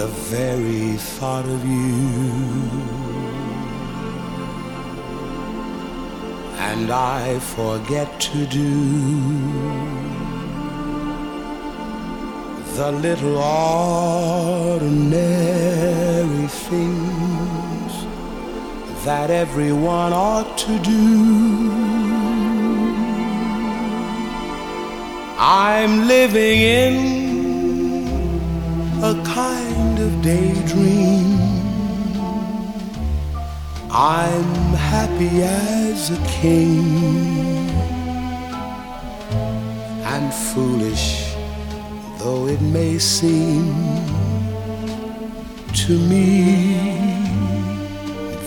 the very thought of you. And I forget to do the little ordinary things that everyone ought to do. I'm living in a kind of daydream. I'm happy as a king and foolish though it may seem to me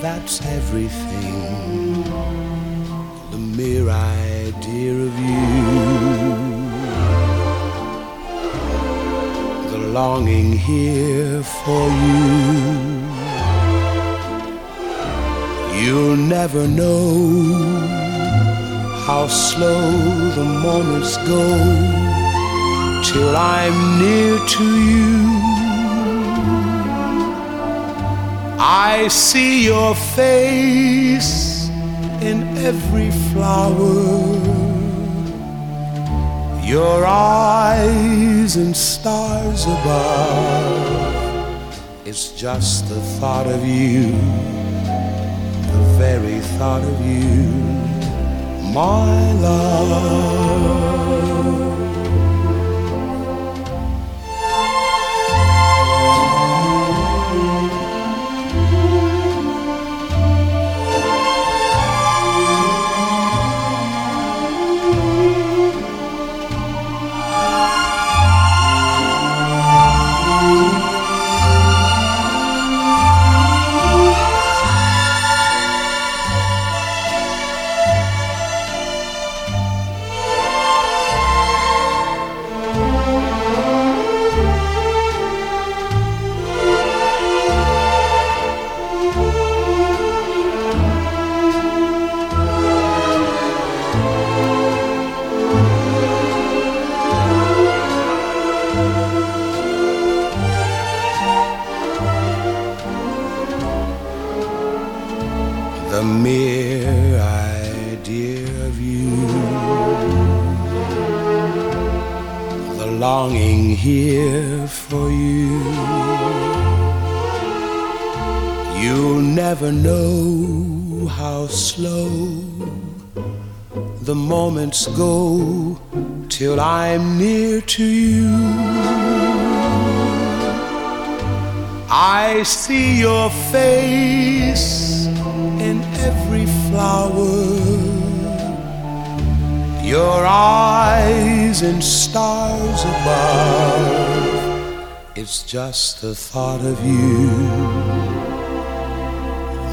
that's everything the mere idea of you longing here for you. You'll never know how slow the moments go till I'm near to you. I see your face in every flower your eyes and stars above. It's just the thought of you, the very thought of you, my love. Go till I'm near to you. I see your face in every flower, your eyes in stars above. It's just the thought of you,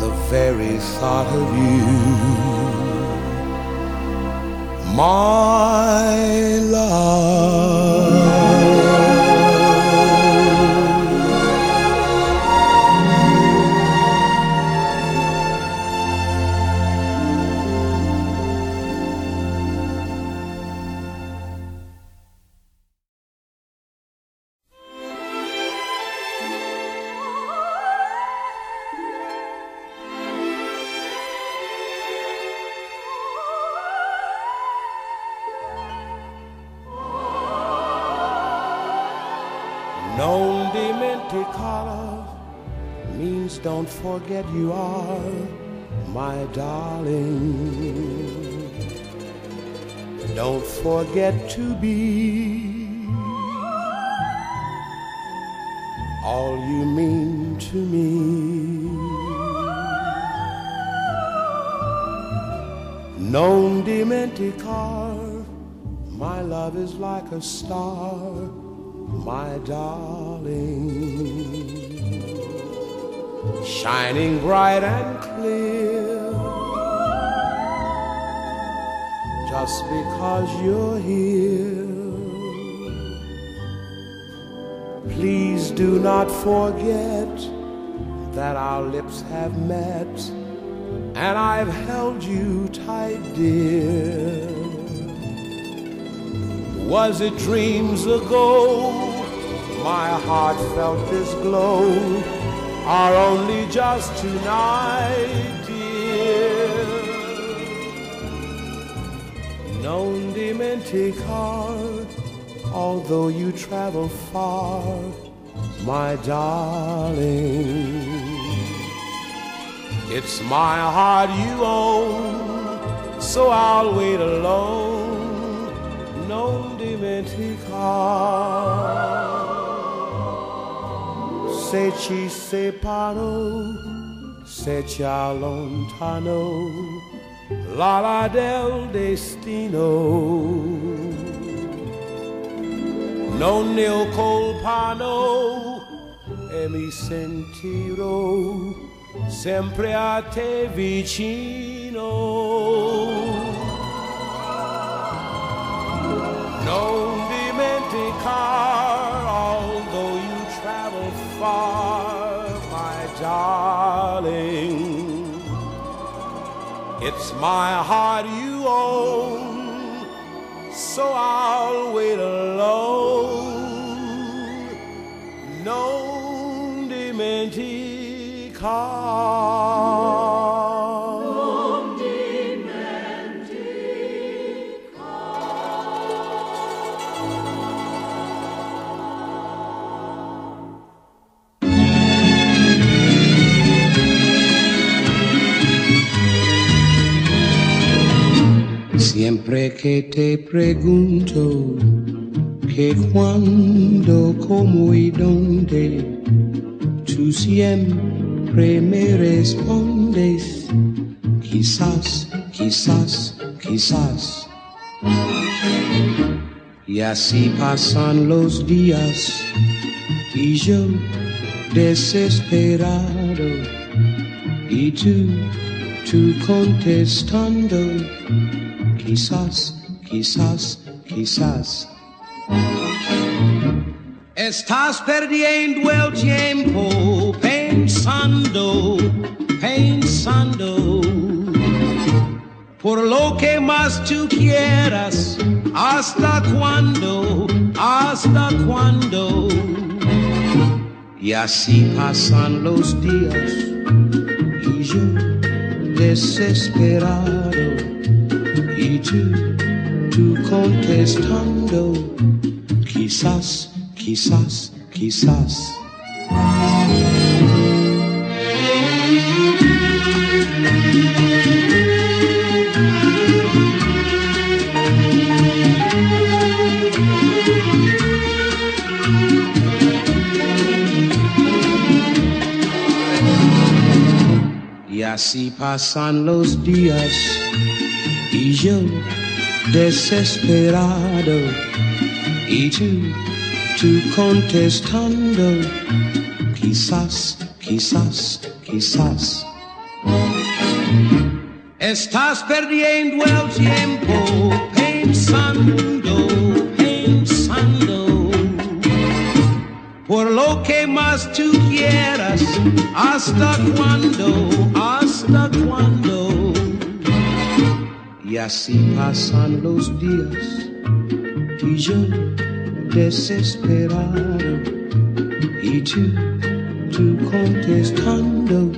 the very thought of you my love. Forget you are my darling. Don't forget to be all you mean to me. Non dimenticar, my love is like a star, my darling shining bright and clear. Just because you're here, please do not forget that our lips have met and I've held you tight, dear. Was it dreams ago? My heart felt this glow are only just tonight, dear. Non dimenticar, although you travel far, my darling. It's my heart you own, so I'll wait alone. Non dimenticar se ci separo, se ci allontano, l'ala del destino. Non ne ho colpano e mi sentirò sempre a te vicino. Non dimenticare, far, my darling. It's my heart you own, so I'll wait alone. Non dimenticar. Siempre que te pregunto que cuándo, cómo y dónde, tú siempre me respondes, quizás, quizás, quizás. Y así pasan los días y yo desesperado y tú, tú contestando, quizás, quizás, quizás. Estás perdiendo el tiempo pensando, pensando. Por lo que más tú quieras, hasta cuándo, hasta cuándo. Y así pasan los días y yo desesperado tú, tú contestando, quizás, quizás, quizás. Y así pasan los días yo desesperado y tú, tú contestando, quizás, quizás, quizás. Estás perdiendo el tiempo pensando, pensando. Por lo que más tú quieras, hasta cuándo, hasta cuándo. Y así pasan los días y yo desesperado y tú, tú contestando,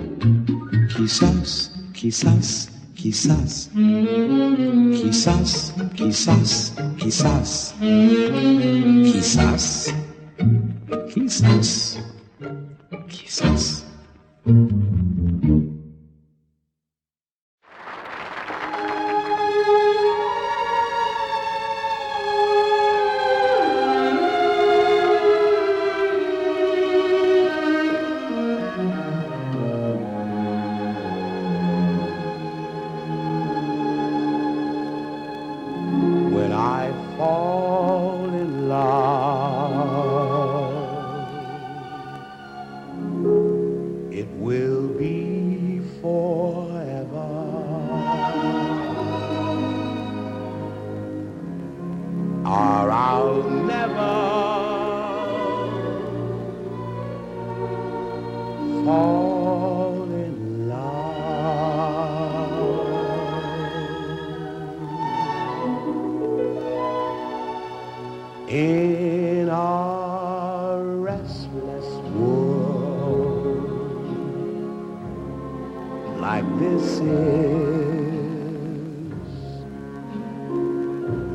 quizás, quizás, quizás, quizás, quizás, quizás, quizás, quizás, quizás.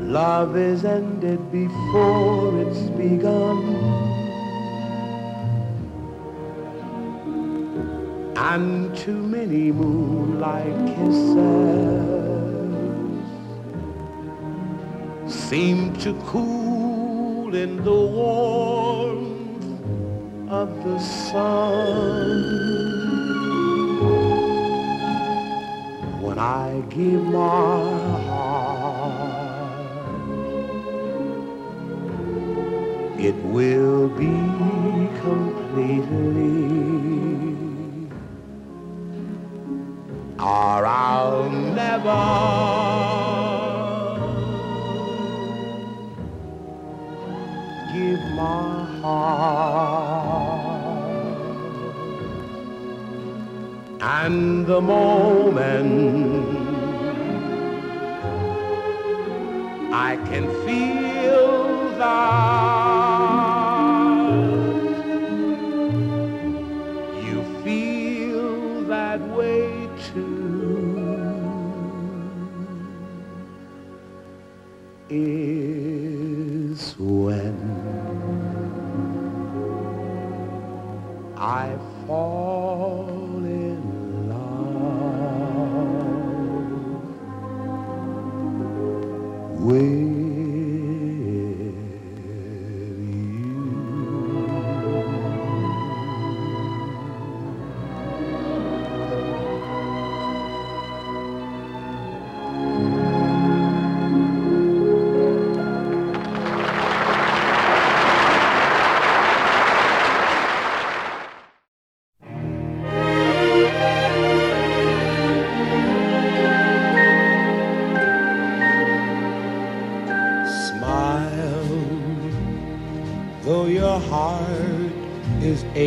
Love is ended before it's begun. And too many moonlight kisses seem to cool in the warmth of the sun. When I give my it will be completely or I'll never. Give my heart and the moment I can feel that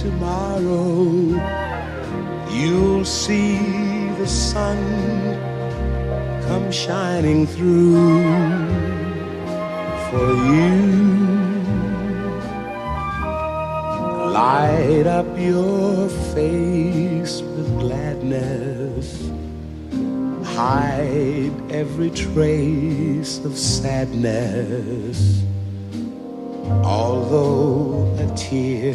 tomorrow you'll see the sun come shining through for you. Light up your face with gladness. Hide every trace of sadness. Although a tear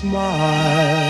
smile.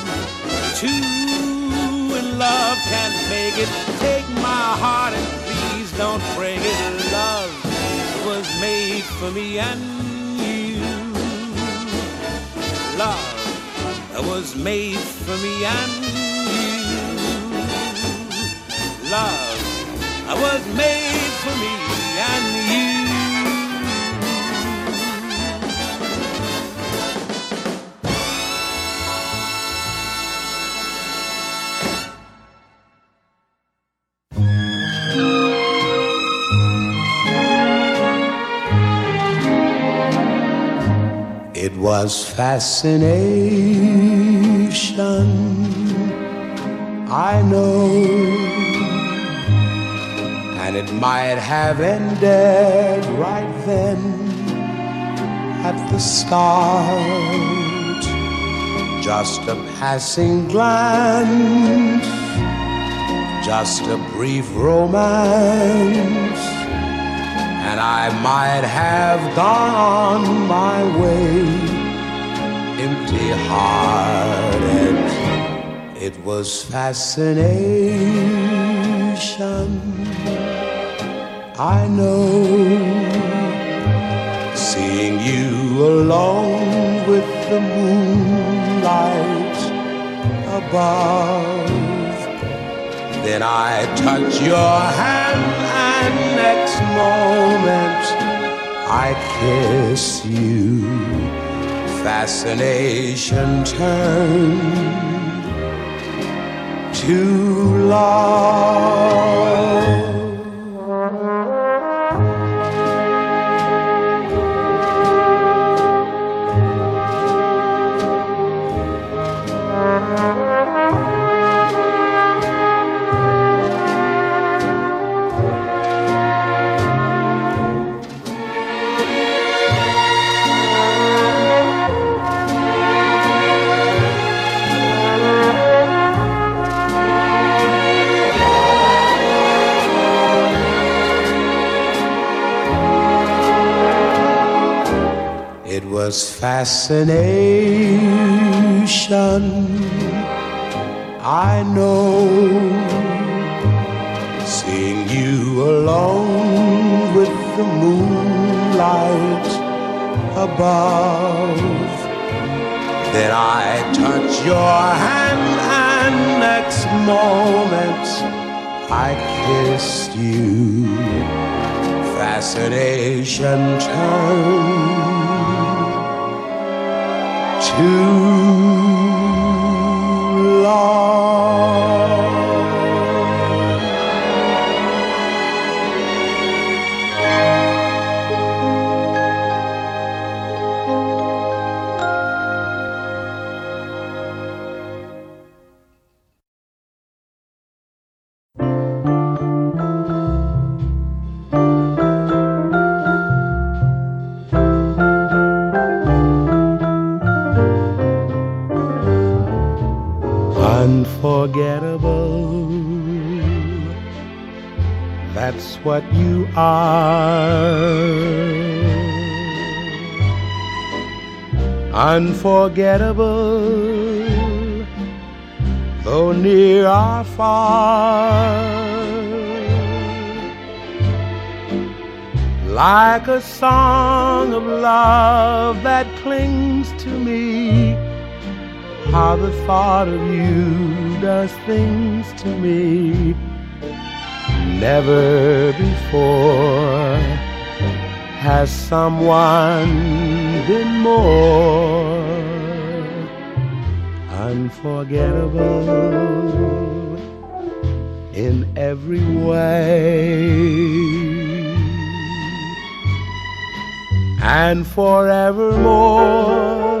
love can't make it. Take my heart and please don't break it. Love was made for me and you. Love was made for me and you. Love was made for me was fascination. I know, and it might have ended right then at the start. Just a passing glance, just a brief romance and I might have gone on my way empty hearted. It was fascination. I know seeing you alone with the moonlight above. Then I touch your hand, and next moment I kiss you fascination turned to love. Fascination. I know seeing you alone with the moonlight above. Then I touch your hand, and next moment I kissed you. Fascination turned too unforgettable. That's what you are. Unforgettable, though near or far. Like a song of love that clings to me how the thought of you does things to me never before. Has someone been more unforgettable in every way? And forevermore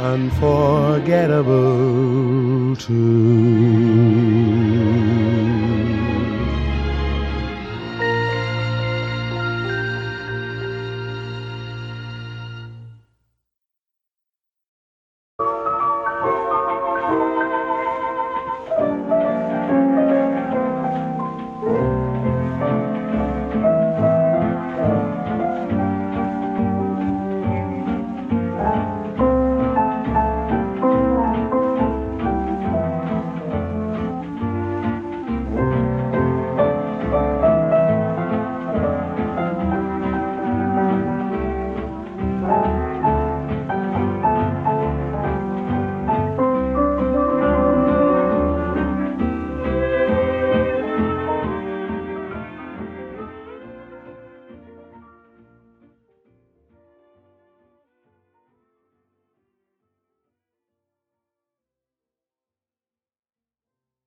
unforgettable too.